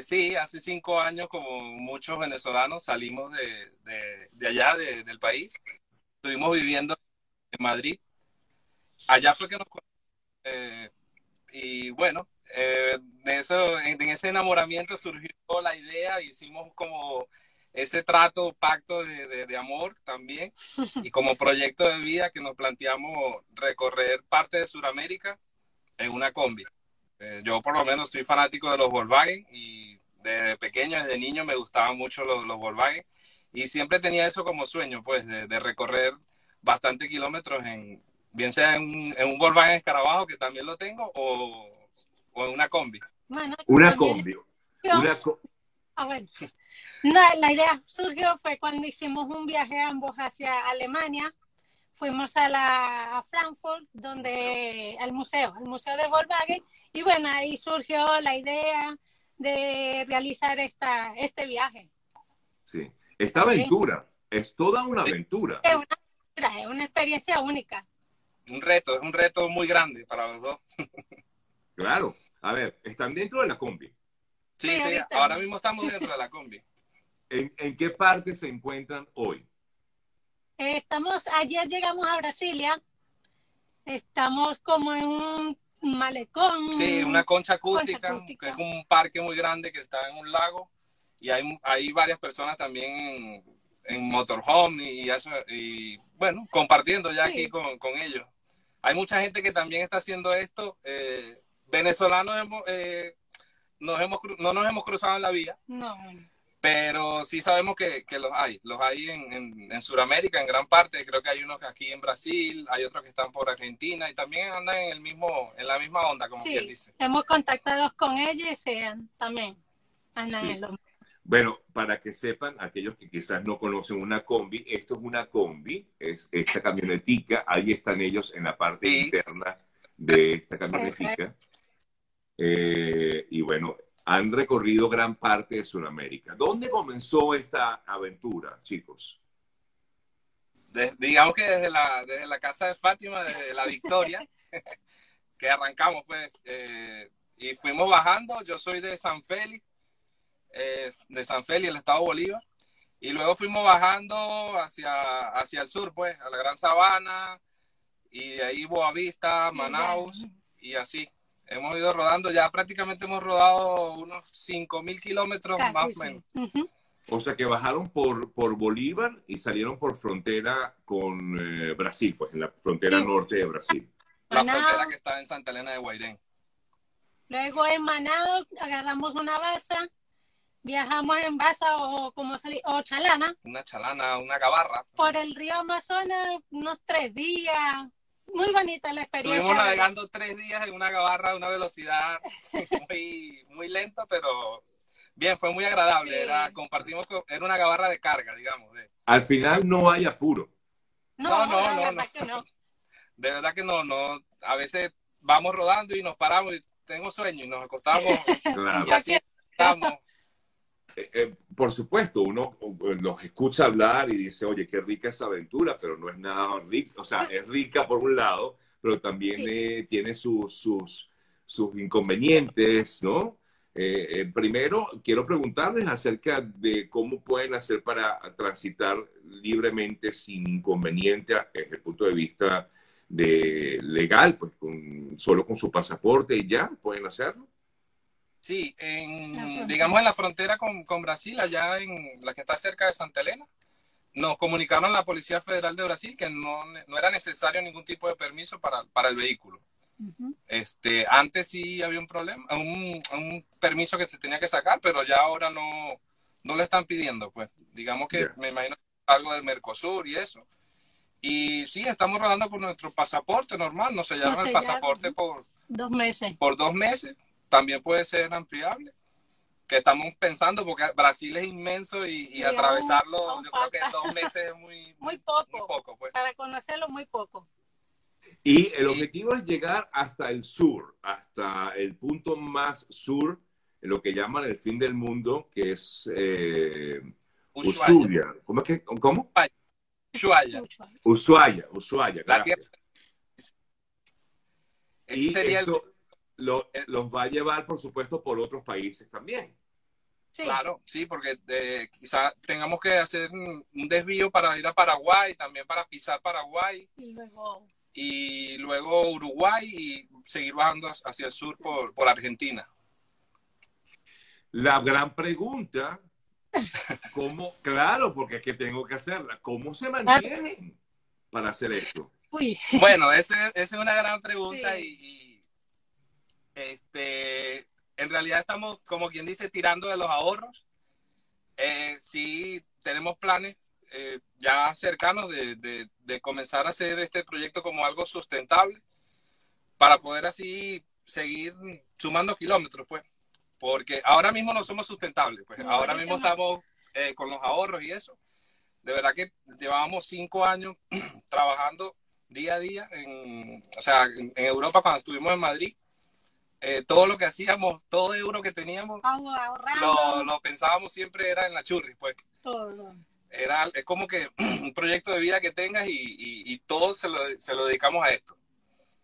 Eh, sí, hace cinco años, como muchos venezolanos, salimos de, de, allá, del país. Estuvimos viviendo en Madrid. Allá fue que nos... Eh, y bueno, eh, de eso, en, ese enamoramiento surgió la idea, hicimos como ese trato, pacto de, de, amor también, y como proyecto de vida que nos planteamos recorrer parte de Sudamérica en una combi. Eh, yo por lo menos soy fanático de los Volkswagen y desde pequeño, desde niño me gustaban mucho los, los Volkswagen y siempre tenía eso como sueño, pues, de, de recorrer bastante kilómetros en, bien sea en un, en un Volkswagen Escarabajo, que también lo tengo, o, o en una combi. una combi. Una ah, bueno. la idea surgió fue cuando hicimos un viaje ambos hacia Alemania. Fuimos a, la, a Frankfurt, donde al museo, al museo de Volkswagen, y bueno, ahí surgió la idea de realizar esta, este viaje. Sí, esta aventura es toda una aventura. Es una, es una experiencia única un reto, es un reto muy grande para los dos. claro. A ver, están dentro de la combi. Sí, sí, ahora mismo estamos dentro de la combi. ¿En, qué parte se encuentran hoy? Estamos, ayer llegamos a Brasilia. Estamos como en un malecón. Sí, una concha acústica, que es un parque muy grande que está en un lago. Y hay, hay varias personas también en, en motorhome y eso, y bueno, compartiendo ya aquí con, con ellos hay mucha gente que también está haciendo esto. Eh, venezolanos hemos, eh, nos hemos, no nos hemos cruzado en la vía. No. Pero sí sabemos que, que los hay. Los hay en, en, en, Sudamérica, en gran parte. Creo que hay unos aquí en Brasil, hay otros que están por Argentina y también andan en, el mismo, en la misma onda, como quien dice. Hemos contactado con ellos y también andan en lo bueno, para que sepan, aquellos que quizás no conocen una combi, esto es una combi, es esta camionetica, ahí están ellos en la parte interna de esta camionetica. Eh, y bueno, han recorrido gran parte de Sudamérica. ¿Dónde comenzó esta aventura, chicos? digamos que desde la, desde la casa de Fátima, desde la Victoria, que arrancamos, pues, eh, y fuimos bajando. Yo soy de San Félix, eh, de San Félix, el estado Bolívar, y luego fuimos bajando hacia, hacia el sur, pues, a la Gran Sabana, y de ahí Boavista, Manaus, y así. Hemos ido rodando, ya prácticamente hemos rodado unos 5.000 kilómetros más o menos. O sea que bajaron por, por Bolívar y salieron por frontera con eh, Brasil, pues en la frontera norte de Brasil. La frontera que está en Santa Elena de Guairén. Luego en Manaus agarramos una balsa viajamos en Basa o como o Chalana. Una chalana, una gabarra. Por el río Amazonas unos tres días. Muy bonita la experiencia. Estuvimos navegando tres días en una gabarra a una velocidad muy, muy lenta, pero bien, fue muy agradable. Era, compartimos, era una gabarra de carga, digamos. Al final no hay apuro. No, no, no, no, verdad Que no. De verdad que no, no. A veces vamos rodando y nos paramos y tengo sueño y nos acostamos. Y así estamos eh, eh, por supuesto, uno los escucha hablar y dice, oye, qué rica esa aventura, pero no es nada rica, o sea, es rica por un lado, pero también eh, tiene sus, sus, sus, inconvenientes, ¿no? primero, quiero preguntarles acerca de cómo pueden hacer para transitar libremente sin inconveniente desde el punto de vista de legal, pues con, solo con su pasaporte y ya pueden hacerlo. Sí, en, digamos en la frontera con, con, Brasil, allá en la que está cerca de Santa Elena, nos comunicaron la Policía Federal de Brasil que no, no era necesario ningún tipo de permiso para, para el vehículo. este, antes sí había un problema, un, un, permiso que se tenía que sacar, pero ya ahora no, no le están pidiendo, pues. Digamos que me imagino algo del Mercosur y eso. Y sí, estamos rodando con nuestro pasaporte normal, nos sellaron el pasaporte por dos meses. Por dos meses también puede ser ampliable. Que estamos pensando, porque Brasil es inmenso y, atravesarlo, yo creo que dos meses es muy, muy poco. Pues. Para conocerlo, muy poco. Y el objetivo es llegar hasta el sur, hasta el punto más sur, lo que llaman el fin del mundo, que es eh, Ushuaia. ¿Cómo es que? ¿Cómo? Ushuaia. Ushuaia, Ushuaia, gracias. y sería el lo, los va a llevar, por supuesto, por otros países también. Claro, sí, porque eh, quizá tengamos que hacer un desvío para ir a Paraguay, también para pisar Paraguay. Y luego... Y luego Uruguay y seguir bajando hacia el sur por, por Argentina. La gran pregunta, ¿cómo? Claro, porque es que tengo que hacerla. ¿Cómo se mantienen para hacer esto? Bueno, esa es una gran pregunta y, este, en realidad estamos, como quien dice, tirando de los ahorros. Eh, sí, tenemos planes eh, ya cercanos de, de, comenzar a hacer este proyecto como algo sustentable para poder así seguir sumando kilómetros, pues porque ahora mismo no somos sustentables, pues ahora mismo estamos eh, con los ahorros y eso. De verdad que llevábamos cinco años trabajando día a día, en, o sea, en, Europa cuando estuvimos en Madrid, eh, todo lo que hacíamos, todo euro que teníamos, lo, lo, pensábamos siempre era en la churri, pues. Todo. Era, es como que un proyecto de vida que tengas y, y, y todo se lo, se lo dedicamos a esto.